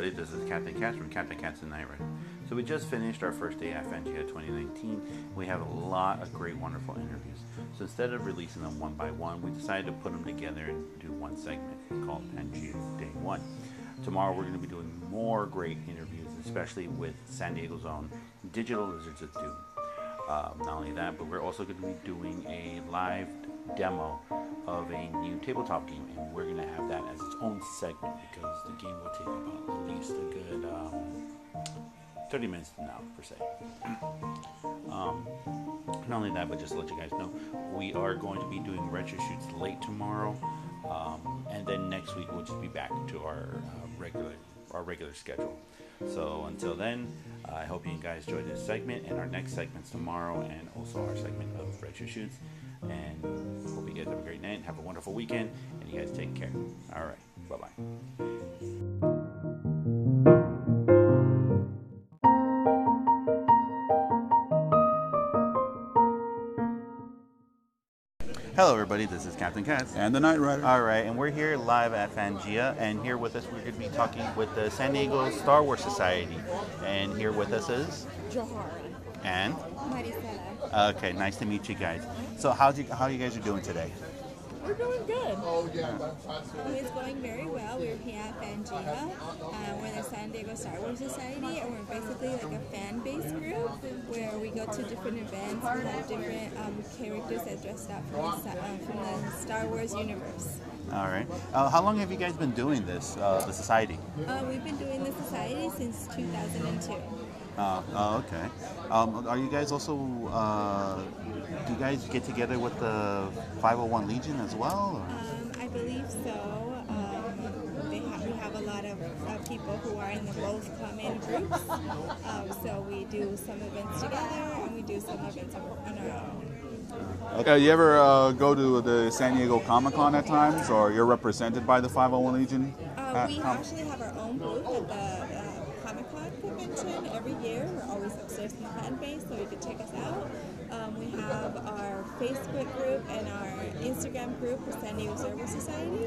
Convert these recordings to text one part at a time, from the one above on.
everybody. This is Captain Cats from Captain Cats and Night Rider. So we just finished our first day at Fangia 2019. We have a lot of great, wonderful interviews. So instead of releasing them one by one, we decided to put them together and do one segment called Fangia Day One. Tomorrow we're going to be doing more great interviews, especially with San Diego's own Digital Lizards of Doom. Um, not only that, but we're also going to be doing a live demo of a new tabletop game, and we're going to have that as its own segment because the game will take about at least a good um, 30 minutes from now, per se. um, not only that, but just to let you guys know, we are going to be doing retro shoots late tomorrow, um, and then next week we'll just be back to our uh, regular our regular schedule. So until then, I hope you guys enjoyed this segment and our next segments tomorrow, and also our segment of retro shoots. And hope you guys have a great night, have a wonderful weekend, and you guys take care. All right, bye bye. Hello, everybody. This is Captain Katz. And the Night Rider. All right, and we're here live at Fangia, and here with us, we're going to be talking with the San Diego Star Wars Society. And here with us is Johara. and Maricela. Okay, nice to meet you guys. So, how's you how you guys are doing today? We're doing good. Oh, yeah. It's going very well. We're here at Fangia. Uh, we're the San Diego Star Wars Society, and we're basically like a fan base group where we go to different events. We have different um, characters that dress up from the, Sa- um, from the Star Wars universe. All right. Uh, how long have you guys been doing this, uh, the society? Uh, we've been doing the society since 2002. Uh, oh, okay. Um, are you guys also? Uh, do you guys get together with the 501 Legion as well? Um, I believe so. Um, they we have a lot of uh, people who are in the both common groups. Um, so we do some events together and we do some events on our own. Okay, you ever uh, go to the San Diego Comic Con at times, or you're represented by the 501 Legion? Uh, we Com- actually have our own booth at the uh, Comic Con convention every year. We're always upstairs in the fan base, so you can check us out. Um, we have our Facebook group and our Instagram group for San Diego Star Wars Society,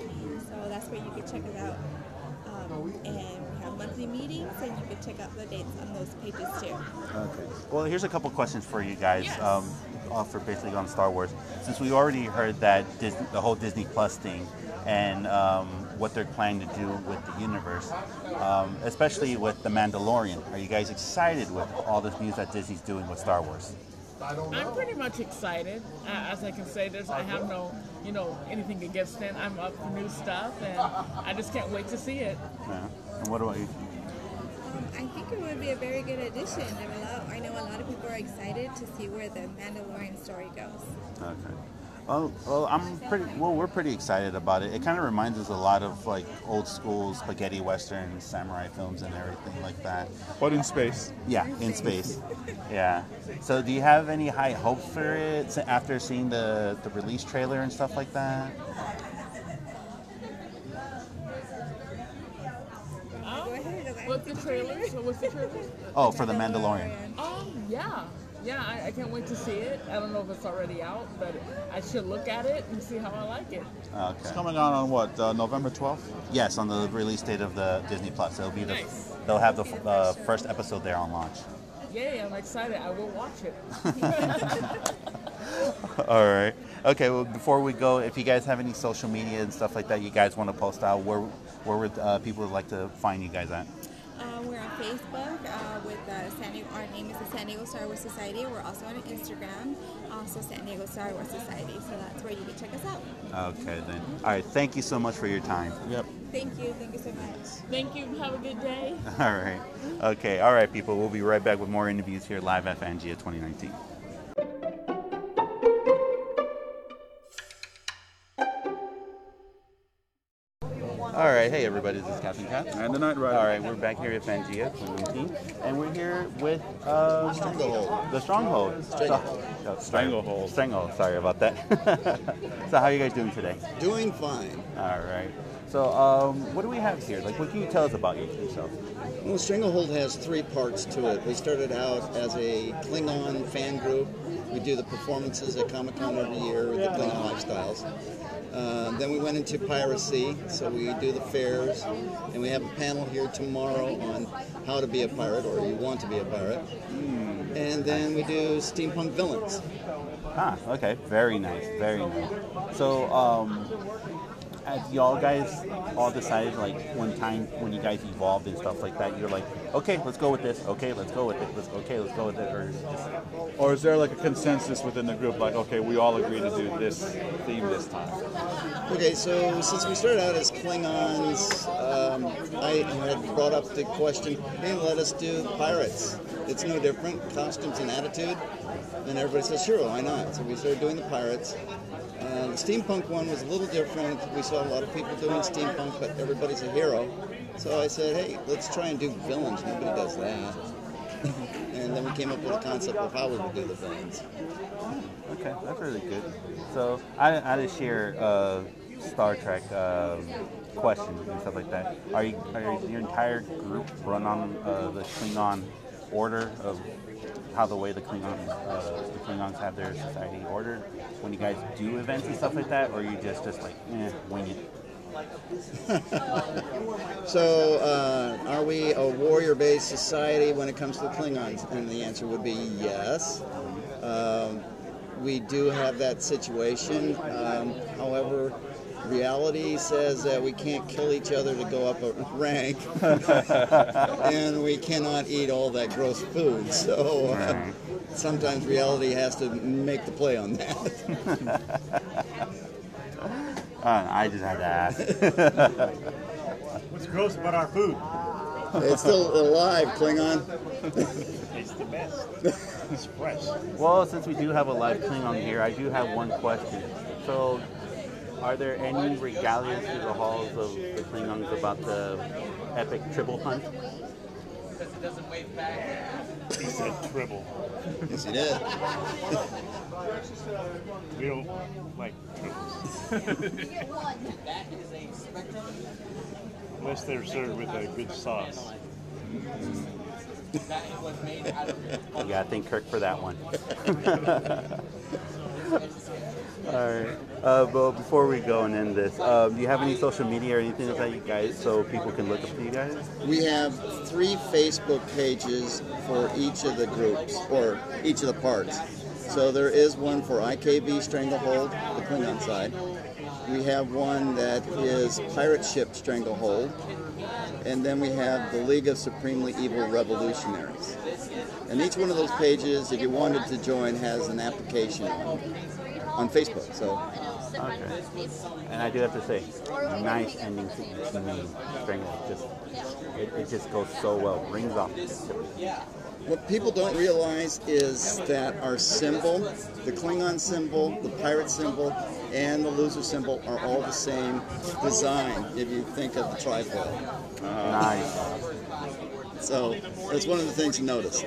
so that's where you can check us out. Um, and we have monthly meetings, and you can check out the dates on those pages too. Okay. Well, here's a couple questions for you guys. Um, uh, for basically on Star Wars, since we already heard that Disney, the whole Disney Plus thing, and um, what they're planning to do with the universe, um, especially with the Mandalorian. Are you guys excited with all this news that Disney's doing with Star Wars? I'm pretty much excited. As I can say this, I have no, you know, anything against it. I'm up for new stuff, and I just can't wait to see it. Yeah. And what about you? Um, I think it would be a very good addition. And a lot, I know a lot of people are excited to see where the Mandalorian story goes. Okay. Well, well, I'm pretty. Well, we're pretty excited about it. It kind of reminds us a lot of like old school spaghetti westerns, samurai films, and everything like that. But in space. Yeah, in space. Yeah. So, do you have any high hopes for it after seeing the the release trailer and stuff like that? Um, Go ahead. Go ahead. what's the trailer? What's the trailer? Oh, for the Mandalorian. Um, yeah, yeah. I, I can't wait to see it. I don't know if it's already out, but I should look at it and see how I like it. It's coming out on what, uh, November 12th? Yes, on the release date of the Disney Plus, it'll be the. Nice. They'll have the uh, first episode there on launch. Yay! I'm excited. I will watch it. All right. Okay. Well, before we go, if you guys have any social media and stuff like that, you guys want to post out, where where would uh, people like to find you guys at? We're on Facebook uh, with uh, San Diego. Our name is the San Diego Star Wars Society. We're also on Instagram, also San Diego Star Wars Society. So that's where you can check us out. Okay, then. All right. Thank you so much for your time. Yep. Thank you. Thank you so much. Thank you. Have a good day. All right. Okay. All right, people. We'll be right back with more interviews here live at Fangia 2019. All right. Hey, everybody. This is Captain Cat. And the Night Rider. All right, we're back here at Fangia 2019, and we're here with um, the Stronghold. So, oh, Stranglehold. Stranglehold. Sorry about that. so, how are you guys doing today? Doing fine. All right. So, um, what do we have here? Like, what can you tell us about yourself? Well, Stranglehold has three parts to it. We started out as a Klingon fan group, We do the performances at Comic Con every year with the Klingon lifestyles. Uh, then we went into piracy, so we do the fairs, and we have a panel here tomorrow on how to be a pirate or you want to be a pirate. And then we do steampunk villains. Ah, okay. Very nice. Very nice. So, um, have y'all guys all decided like one time when you guys evolved and stuff like that, you're like, okay, let's go with this. Okay, let's go with it. Let's okay, let's go with it. Or just Or is there like a consensus within the group, like, okay, we all agree to do this theme this time? Okay, so since we started out as Klingons, um, I had brought up the question, hey, let us do pirates. It's no different, costumes and attitude. And everybody says, sure, why not? So we started doing the pirates. Uh, the steampunk one was a little different. We saw a lot of people doing steampunk, but everybody's a hero. So I said, hey, let's try and do villains. Nobody does that. and then we came up with a concept of how we would do the villains. okay, that's really good. So I I just share uh, Star Trek um, questions and stuff like that. Are you are your entire group run on uh, the Klingon order of how the way the Klingons uh, the Klingons have their society ordered when you guys do events and stuff like that, or you just just like eh, wing it? So, uh, are we a warrior based society when it comes to the Klingons? And the answer would be yes. Um, we do have that situation. Um, however, reality says that we can't kill each other to go up a rank, and we cannot eat all that gross food. So, uh, sometimes reality has to make the play on that. Uh, I just had to ask. What's gross about our food? it's still alive, Klingon. It's the best. It's fresh. Well, since we do have a live Klingon here, I do have one question. So, are there any regalias through the halls of the Klingons about the epic tribble hunt? Because it doesn't wave back. He said tribble. Yes, he did. We don't like tribbles. Unless they're served with a good sauce. That was made out of it. You gotta thank Kirk for that one. All right. Uh, but before we go and end this, uh, do you have any social media or anything that you guys so people can look up to you guys? We have three Facebook pages for each of the groups or each of the parts. So there is one for IKV Stranglehold, the Klingon side. We have one that is Pirate Ship Stranglehold. And then we have the League of Supremely Evil Revolutionaries. And each one of those pages, if you wanted to join, has an application on, on Facebook. So Okay. And I do have to say, nice ending to each main Strangle. Just it, it just goes so well. Rings off. What people don't realize is that our symbol, the Klingon symbol, the pirate symbol, and the loser symbol are all the same design if you think of the tripod. Nice. So that's one of the things to notice.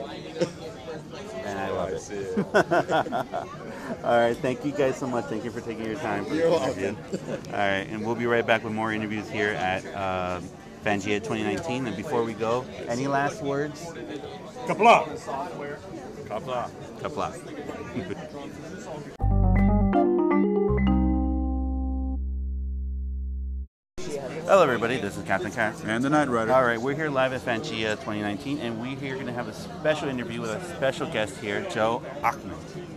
And I love it. All right, thank you guys so much. Thank you for taking your time. For You're welcome. All right, and we'll be right back with more interviews here at uh, Fangia 2019. And before we go, any last words? Kapla! Kapla. Kapla. Hello, everybody. This is Captain Katz. And the Night Rider. All right, we're here live at Fanchia 2019, and we're here going to have a special interview with a special guest here, Joe Ochman.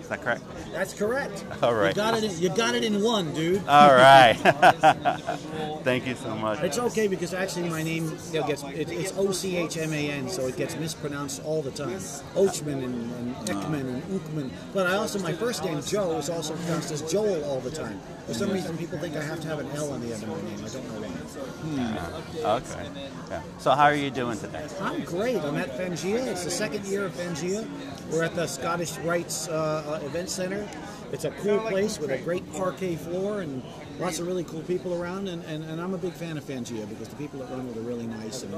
Is that correct? That's correct. All right. You got it. In, you got it in one, dude. All right. Thank you so much. It's okay because actually my name you know, gets it, it's O C H M A N, so it gets mispronounced all the time. Ochman and, and Ekman and Ukman. But I also my first name Joe is also pronounced as Joel all the time. For some reason, people think I have to have an L on the end of my name. I don't know why. Okay. Yeah. So, how are you doing today? I'm great. I'm at Fangia. It's the second year of Fangia. We're at the Scottish Rites uh, uh, Event Center. It's a cool place with a great parquet floor and lots of really cool people around. And, and, and I'm a big fan of Fangia because the people that run it are really nice and,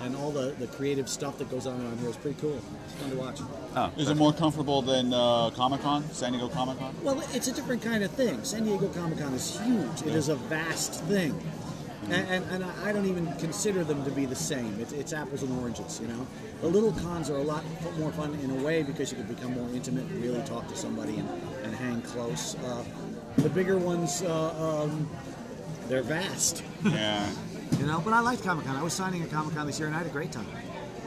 and all the, the creative stuff that goes on around here is pretty cool. It's fun to watch. Oh, Is it more comfortable than uh, Comic Con, San Diego Comic Con? Well, it's a different kind of thing. San Diego Comic Con is huge. It is a vast thing. And, and, and I- don't even consider them to be the same. It's, it's apples and oranges, you know. The little cons are a lot more fun in a way because you can become more intimate really talk to somebody and, and hang close. Uh, the bigger ones, uh, um, they're vast, Yeah. you know. But I liked Comic Con. I was signing at Comic Con this year and I had a great time.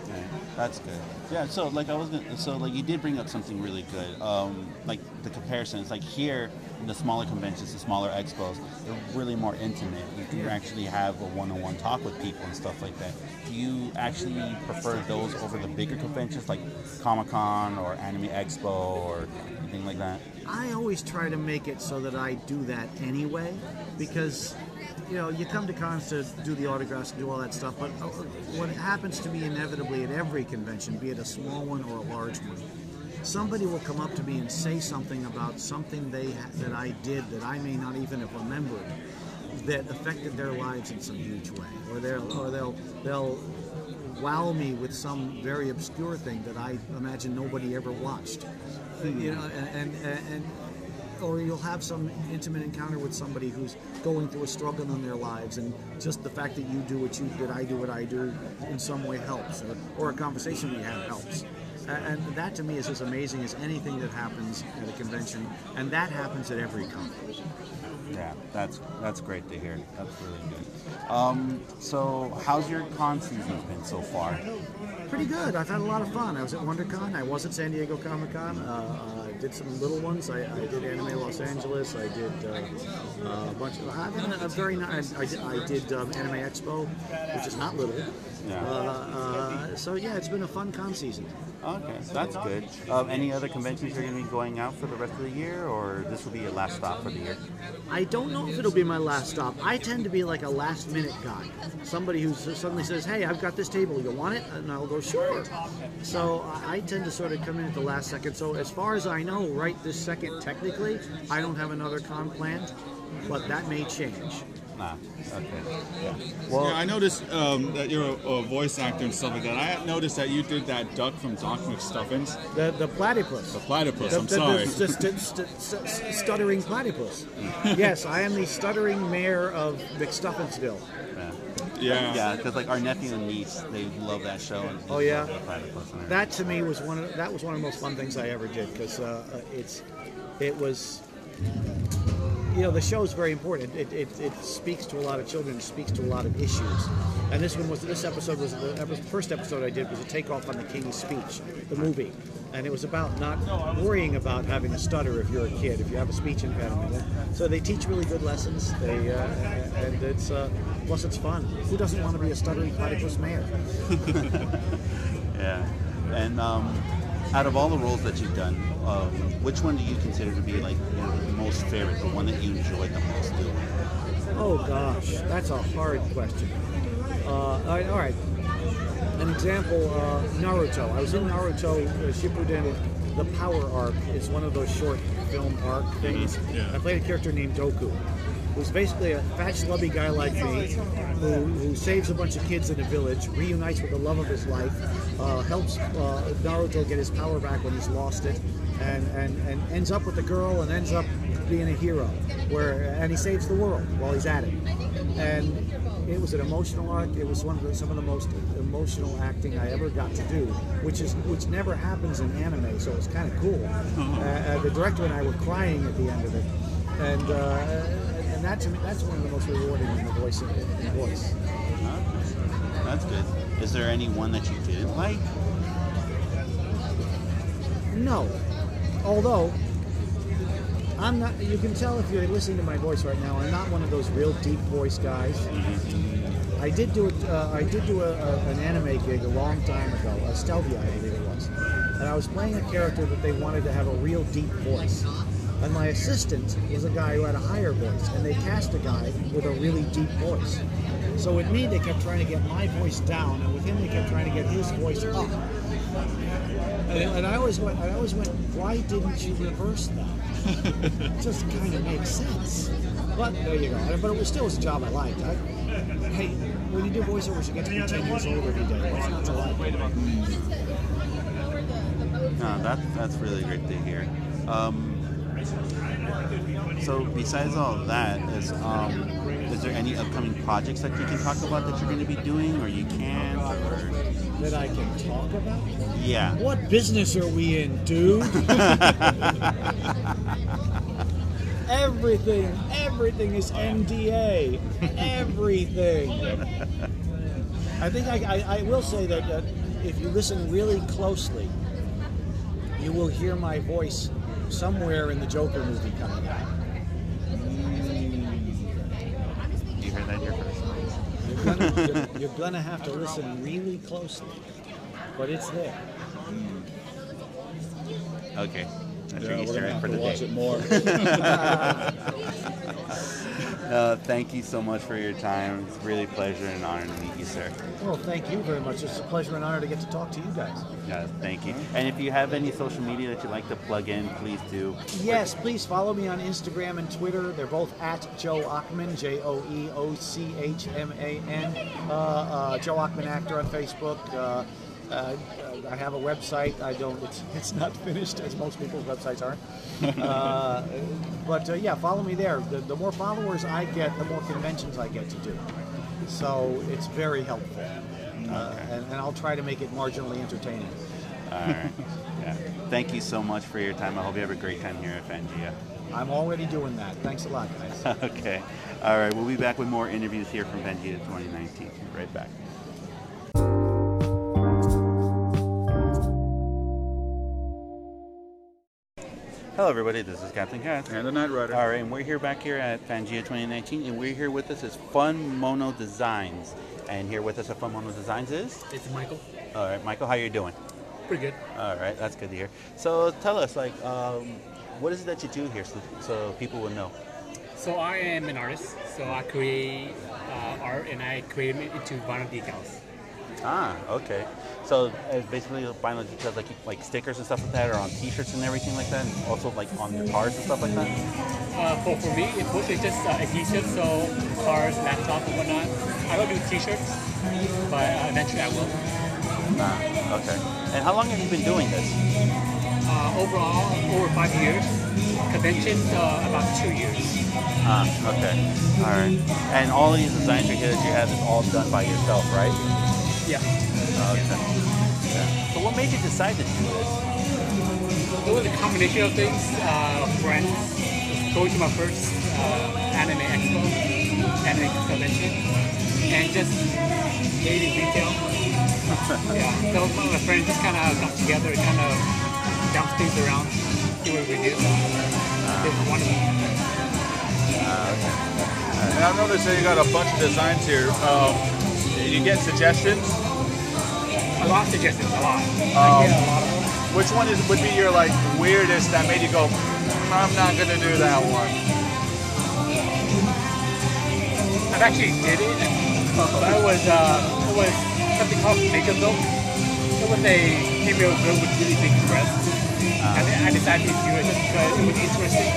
Okay, that's good. Yeah, so like I was gonna, so like you did bring up something really good. Um, like the comparison, it's like here the smaller conventions, the smaller expos, they're really more intimate. You can actually have a one-on-one talk with people and stuff like that. Do you actually prefer those over the bigger conventions like Comic Con or Anime Expo or anything like that? I always try to make it so that I do that anyway, because you know you come to cons to do the autographs and do all that stuff, but uh, what happens to me inevitably at every convention, be it a small one or a large one, somebody will come up to me and say something about something they ha- that I did that I may not even have remembered that affected their lives in some huge way, or they'll or they'll they'll wow me with some very obscure thing that I imagine nobody ever watched. You hmm. know, and, and, and or you'll have some intimate encounter with somebody who's going through a struggle in their lives, and just the fact that you do what you did, I do what I do, in some way helps, or, or a conversation we have helps. And that to me is as amazing as anything that happens at a convention, and that happens at every con. Yeah, that's that's great to hear. That's really good. Um, so how's your con season been so far? Pretty good. I've had a lot of fun. I was at WonderCon. I was at San Diego Comic Con. Uh, I did some little ones. I, I did Anime Los Angeles. I did uh, uh, a bunch of. I've had a very nice. I did, I did um, Anime Expo, which is not little. Yeah. Uh, uh, so yeah, it's been a fun con season. Okay, so that's good. Um, any other conventions you're going to be going out for the rest of the year, or this will be your last stop for the year? I don't know if it'll be my last stop. I tend to be like a last minute guy. Somebody who suddenly says, "Hey, I've got this table. You want it?" And I'll go, "Sure." So I tend to sort of come in at the last second. So as far as I know, right this second, technically, I don't have another con planned, but that may change. Nah. Okay. Yeah. Well, Yeah, I noticed um, that you're a, a voice actor and stuff like that. I noticed that you did that duck from Doc McStuffins. The the platypus. The platypus, The- I'm the- sorry. the- the st- st- st- stuttering platypus. yes, I am the stuttering mayor of McStuffinsville. Yeah. yeah, because like our nephew and niece, they love that show. And Oh, yeah? the platypus and That to me was one of that was one of the most fun things I ever did because uh, uh, it's it was you know the show is very important. It, it, it speaks to a lot of children. It speaks to a lot of issues. And this one was this episode was the first episode I did was a takeoff on the King's Speech, the movie, and it was about not worrying about having a stutter if you're a kid, if you have a speech impediment. So they teach really good lessons. They uh, and it's uh, plus it's fun. Who doesn't want to be a stuttering platypus mayor? Yeah. And um, out of all the roles that you've done, um, which one do you consider to be like you know, the most favorite, the one that you enjoyed the most doing? Oh gosh, that's a hard question. Uh, all right, all right. An example, uh, Naruto. I was in Naruto uh, Shippuden. The Power Arc is one of those short film arc things. Yeah. I played a character named Doku, who's basically a fat, schlubby guy like me, who, who saves a bunch of kids in a village, reunites with the love of his life, uh, helps uh, Naruto get his power back when he's lost it, and, and, and ends up with the girl and ends up being a hero. Where and he saves the world while he's at it. And it was an emotional arc. It was one of the, some of the most emotional acting I ever got to do, which is which never happens in anime. So it's kind of cool. Uh, uh, the director and I were crying at the end of it, and uh, and that to me that's one of the most rewarding in the voice in the voice. Okay. That's good. Is there any one that you didn't like? No, although I'm not. You can tell if you're listening to my voice right now. I'm not one of those real deep voice guys. I did do it. Uh, I did do a, a, an anime gig a long time ago, a Stellvia, I believe it was, and I was playing a character that they wanted to have a real deep voice. And my assistant was a guy who had a higher voice, and they cast a guy with a really deep voice. So with me, they kept trying to get my voice down, and with him, they kept trying to get his voice up. And, and I always went, I always went, why didn't you reverse that? it just kind of makes sense. But there you go. But it was still was a job I liked. I, hey, when you do voiceovers, you get to be 10 years old every day. What's not to like? No, that that's really great to hear. Um, So besides all of that, is um, is there any upcoming projects that you can talk about that you're going to be doing, or you can't? Or... That I can talk about? Yeah. What business are we in, dude? everything, everything is NDA. Everything. I think I, I, I will say that uh, if you listen really closely, you will hear my voice somewhere in the Joker movie coming out. Mm. You heard that here first. You're gonna, you're, you're gonna have to listen really closely, but it's there. Okay. That's Yeah, your we're Easter egg for the watch day. it more. Uh, thank you so much for your time. It's really a pleasure and honor to meet you, sir. Well, thank you very much. It's a pleasure and honor to get to talk to you guys. Yeah, thank you. And if you have any social media that you'd like to plug in, please do. Yes, please follow me on Instagram and Twitter. They're both at Joe Ochman, J O E O C H M A N. Uh, uh, Joe Ochman Actor on Facebook. Uh, uh, I have a website. I don't. It's it's not finished as most people's websites aren't. Uh, but uh, yeah, follow me there. The, the more followers I get, the more conventions I get to do. So it's very helpful, uh, and, and I'll try to make it marginally entertaining. All right. Yeah. Thank you so much for your time. I hope you have a great time here at Fangia. I'm already doing that. Thanks a lot, guys. okay. All right. We'll be back with more interviews here from Fangia 2019. Right back. Hello, everybody. This is Captain Cat. and the Night Rider. All right, and we're here back here at Fangia 2019, and we're here with us is Fun Mono Designs. And here with us at Fun Mono Designs is? It's Michael. All right, Michael, how are you doing? Pretty good. All right, that's good to hear. So tell us, like, um, what is it that you do here so, so people will know? So I am an artist. So I create uh, art and I create it into vinyl decals. Ah, okay. So uh, basically, vinyl details like like stickers and stuff like that, or on T-shirts and everything like that, and also like on your cars and stuff like that. Uh, for, for me, it mostly just uh, adhesive, so cars, laptops, and whatnot. I don't do t-shirts, but uh, eventually I will. Ah, okay. And how long have you been doing this? Uh, overall, over five years. Conventions, uh, about two years. Ah, okay. All right. And all of these designs right here that you have is all done by yourself, right? Yeah. Okay. What made you decide to do this? It was a combination of things. Uh, friends, going to my first uh, anime expo, anime convention, and just hating retail. yeah, so my friends just kind of got together, kind of bounce things around, see what we do. This one of them. And I've noticed that you got a bunch of designs here. Um, you get suggestions. A lot of suggestions, a lot. Um, a lot. Which one is would be your like weirdest that made you go, I'm not gonna do that one. I've actually did it, it was uh, it was something called Makeup Milk. It was a female girl with really big breasts. and I decided to do it just because it was interesting.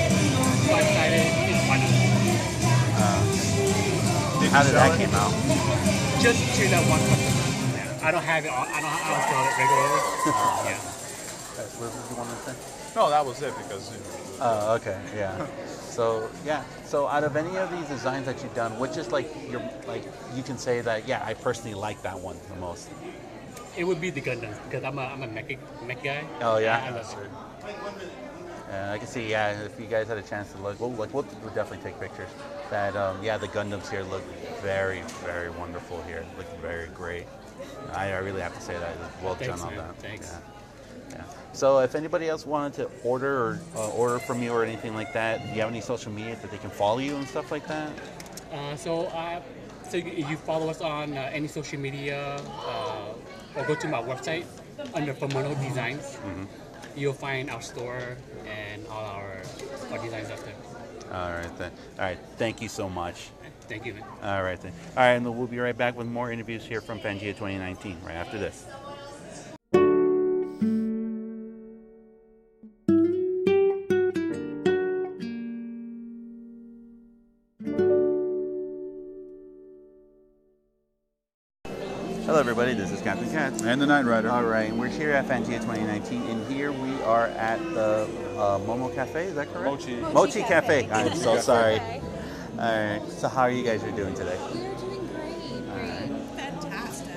So I decided it's fun. Did How did that it? came out? Just to that one customer. Yeah. I don't have it. I don't. I don't sell it regularly. yeah. That's what did you want to say? No, that was it because Oh, okay, yeah. So yeah, so out of any of these designs that you've done, which is like your like you can say that yeah, I personally like that one the most. It would be the Gundams because I'm a I'm a mech, mech guy. Oh yeah, I love it. Yeah, I can see. Yeah, if you guys had a chance to look, we'll, like, we'll, we'll definitely take pictures. That um, yeah, the Gundams here look very, very wonderful here. Look very great. I, I really have to say that. Well Thanks, done on man. that. Thanks. Yeah. yeah. So if anybody else wanted to order or uh, order from you or anything like that, do you have any social media that they can follow you and stuff like that? Uh, so, uh, so you you follow us on uh, any social media, uh, or go to my website under Famono Designs. Mm-hmm. You'll find our store and all our, our designs out there. All right then. All right. Thank you so much. Thank you, man. All right then. All right, and we'll be right back with more interviews here from Pangea 2019 right after this. Hello, everybody. This is Captain Cat. And the Night Rider. All right, we're here at Fangia 2019, and here we are at the uh, Momo Cafe. Is that correct? Mochi. Mochi, Mochi Cafe. Cafe. I'm so sorry. All right. So, how are you guys are doing today? We are doing great. Great. Fantastic.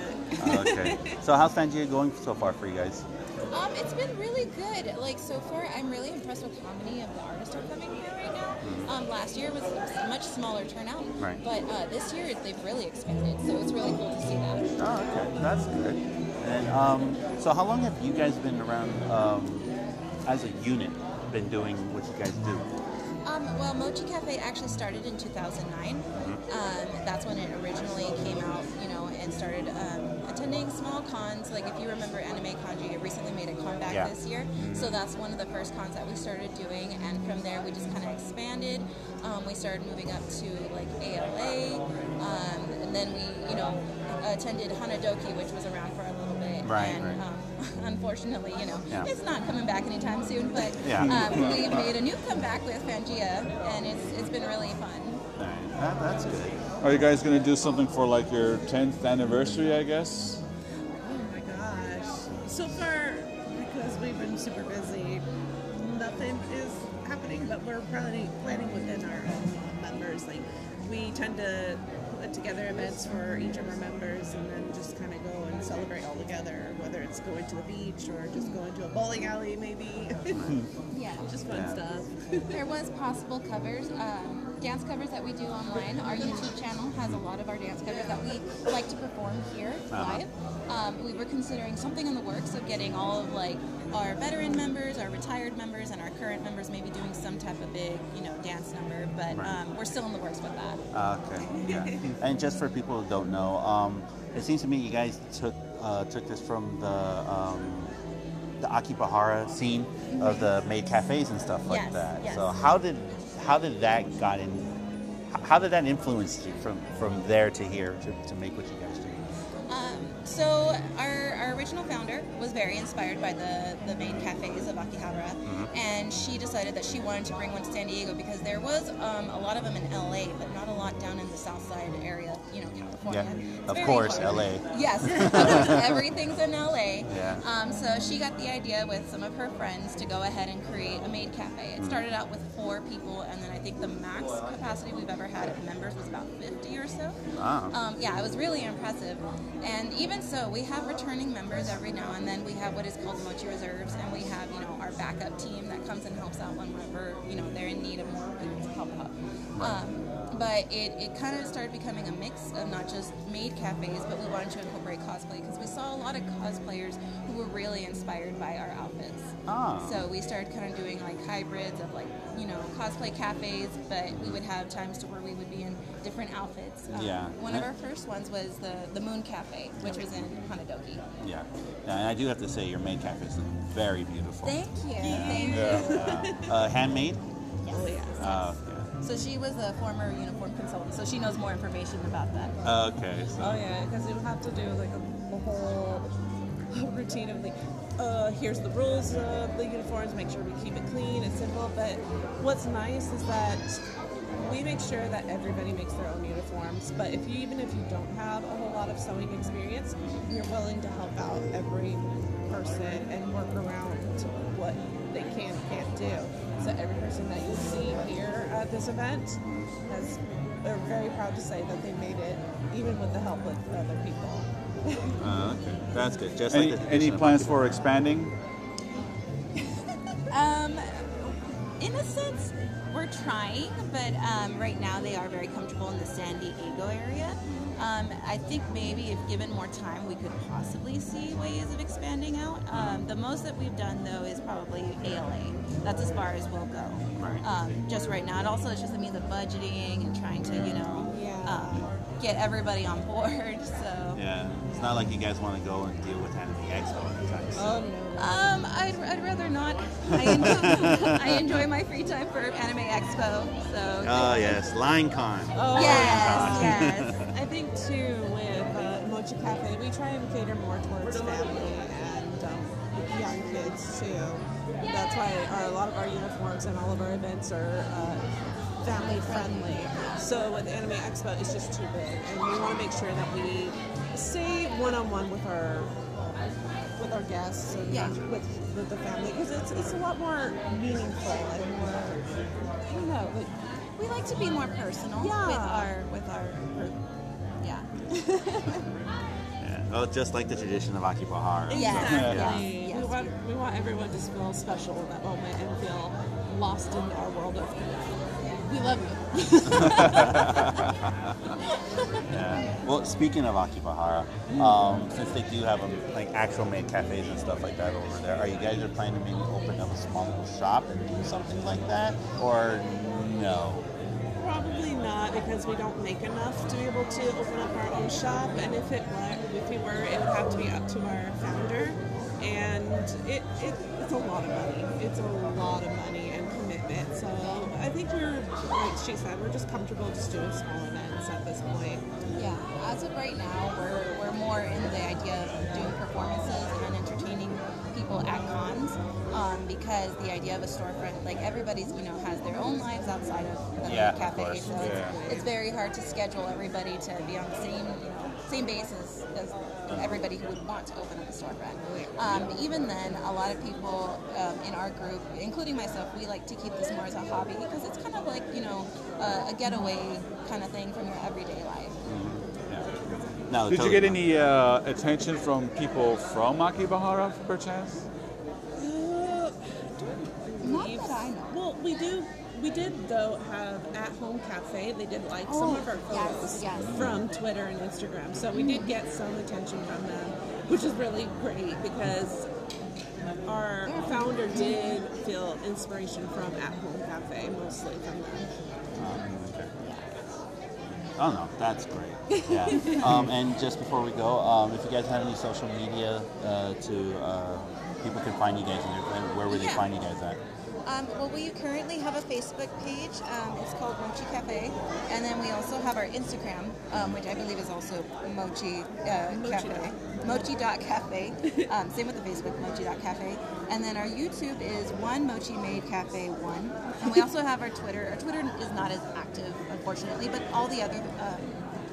Okay. so, how's Fangia going so far for you guys? Um, it's been really good. Like so far, I'm really impressed with how many of the artists are coming here right now. Um, last year was a much smaller turnout, Right. but uh, this year they've really expanded. So it's really cool to see that. Oh, okay. That's good. And um, so, how long have you guys been around um, as a unit? Been doing what you guys do? Um, well, Mochi Cafe actually started in 2009. Um, that's when it originally came out, you know, and started um, attending small cons. Like if you remember Anime Conji, it recently made a comeback Yeah. this year. So that's one of the first cons that we started doing, and from there we just kind of expanded. Um, we started moving up to like ALA, um, and then we, you know, attended Hanadoki, which was around for a little bit. Right, and, right. Um, unfortunately, you know, Yeah. it's not coming back anytime soon. But Yeah. um, we have made a new comeback with Fangia, and it's it's been really fun. All right. That, that's good. Are you guys going to do something for like your 10th anniversary, I guess? Oh my gosh. So far, because we've been super busy, nothing is happening, but we're planning, planning within our own members. Like, we tend to put together events for each of our members and then just kind of go and celebrate all together, whether it's going to the beach or just going to a bowling alley, maybe. Yeah. just fun Yeah. stuff. There was possible covers, um, dance covers that we do online. Our YouTube channel has a lot of our dance covers that we like to perform here Uh-huh. live. Um, we were considering something in the works of getting all of like our veteran members, our retired members, and our current members maybe doing some type of big, you know, dance number. But Right. um, we're still in the works with that. Okay. Yeah. and just for people who don't know, um, it seems to me you guys took uh, took this from the um, the Akibahara scene of the maid cafes and stuff like Yes, that. yes. So how did how did that got in? How did that influence you from from there to here to, to make what you guys do? So our, our original founder was very inspired by the, the main cafes of Akihabara, and she decided that she wanted to bring one to San Diego because there was um, a lot of them in LA, but not a lot down in the South Side area, you know, California. Yeah, of course, far. LA. Yes, everything's in LA. Yeah. Um, so she got the idea with some of her friends to go ahead and create a maid cafe. It started out with four people, and then I think the max capacity we've ever had of members was about 50 or so. Wow. Um, yeah, it was really impressive. And even so, we have returning members every now and then. We have what is called Mochi Reserves, and we have, you know, our backup team that comes and helps out whenever, you know, they're in need of more people to help out. Um, but it, it kind of started becoming a mix of not just maid cafes, but we wanted to incorporate cosplay because we saw a lot of cosplayers who were really inspired by our outfits. Ah. So we started kind of doing like hybrids of like, you know, cosplay cafes, but we would have times to where we would be in different outfits. Um, Yeah. One of our first ones was the, the Moon Cafe, which was in Hanadoki. Yeah. And I do have to say your maid cafes look very beautiful. Thank you. Thank you. Uh, handmade. Oh, yeah. Oh, So she was a former uniform consultant, so she knows more information about that. Okay. So. Oh yeah, because you have to do like a, a whole routine of like, uh, here's the rules of the uniforms. Make sure we keep it clean and simple. But what's nice is that we make sure that everybody makes their own uniforms. But if you even if you don't have a whole lot of sewing experience, you're willing to help out every person and work around what they can and can't do. So every person that you see here at this event has they're very proud to say that they made it, even with the help of other people. Uh, okay. That's good. Just Any, like any plans for expanding? Um, in a sense, we're trying, but um, right now they are very comfortable in the San Diego area. Um, I think maybe if given more time, we could possibly see ways of expanding out. Um, the most that we've done, though, is probably ALA. That's as far as we'll go. Right. Um, just right now. And also, it's just a means of budgeting and trying to, you know, Yeah. um, get everybody on board. So. Yeah, it's not like you guys want to go and deal with Anime Expo anytime soon. Oh no. Um, I'd, I'd rather not. I enjoy, I enjoy my free time for Anime Expo, so. Oh yes, Line Con. Oh, yes, yes. Too with uh, Mochi Cafe, we try and cater more towards family and um, young kids too. That's why our, a lot of our uniforms and all of our events are uh, family friendly. So with Anime Expo, it's just too big, and we want to make sure that we stay one on one with our with our guests and Yeah. with with the family because it's it's a lot more meaningful and more I don't know. Like, We like to be more personal Yeah. with our with our yeah. Yeah. Well, just like the tradition of Akibahara. Yeah. Exactly. Yes, we want we want everyone to feel special in that moment and feel lost in our world of we love you. Yeah. Well, speaking of Akibahara, um, since they do have um, like actual maid cafes and stuff like that over there, are you guys are planning to maybe open up a small little shop and do something like that, or no? Not because we don't make enough to be able to open up our own shop, and if it were, if we were, it would have to be up to our founder, and it, it it's a lot of money. It's a lot of money and commitment. So I think we're like she said, we're just comfortable just doing small events at this point. Yeah, as of right now, we're, we're more in the idea of doing performances and entertaining people at cons um, because the idea of a storefront, like everybody's, you know, has their own lives outside of the Yeah, cafe. course. So Yeah. it's, it's very hard to schedule everybody to be on the same, you know, same basis as everybody who would want to open up a storefront. Um, even then, a lot of people um, in our group, including myself, we like to keep this more as a hobby because it's kind of like, you know, a, a getaway kind of thing from your everyday life. No. Did you get not. any uh, attention from people from Akibahara, perchance? Uh, Not that I know. Well, we do. We did though have at home cafe. They did like some Oh, of our photos yes. from Twitter and Instagram, so we did get some attention from them, which is really great because our founder did feel inspiration from at home cafe, mostly from them. Oh no, that's great. Yeah. um, and just before we go, um, if you guys have any social media uh, to uh, people can find you guys, and where would they Yeah. find you guys at? Um, well, we currently have a Facebook page. Um, it's called Mochi Cafe, and then we also have our Instagram, um, which I believe is also Mochi uh, Cafe. Mochi.cafe. um, same with the Facebook, Mochi.cafe. And then our YouTube is One Mochi Maid Cafe One. And we also have our Twitter. Our Twitter is not as active, unfortunately, but all the other um,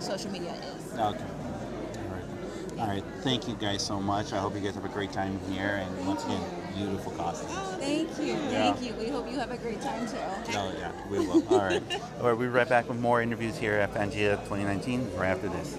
social media is. Okay. All right. All right. Thank you guys so much. I hope you guys have a great time here, and once again, beautiful costumes. Oh, thank you, Yeah. thank you. We hope you have a great time too. Oh yeah, we will. All right. All right. We'll be right back with more interviews here at Pangea 2019 right after this.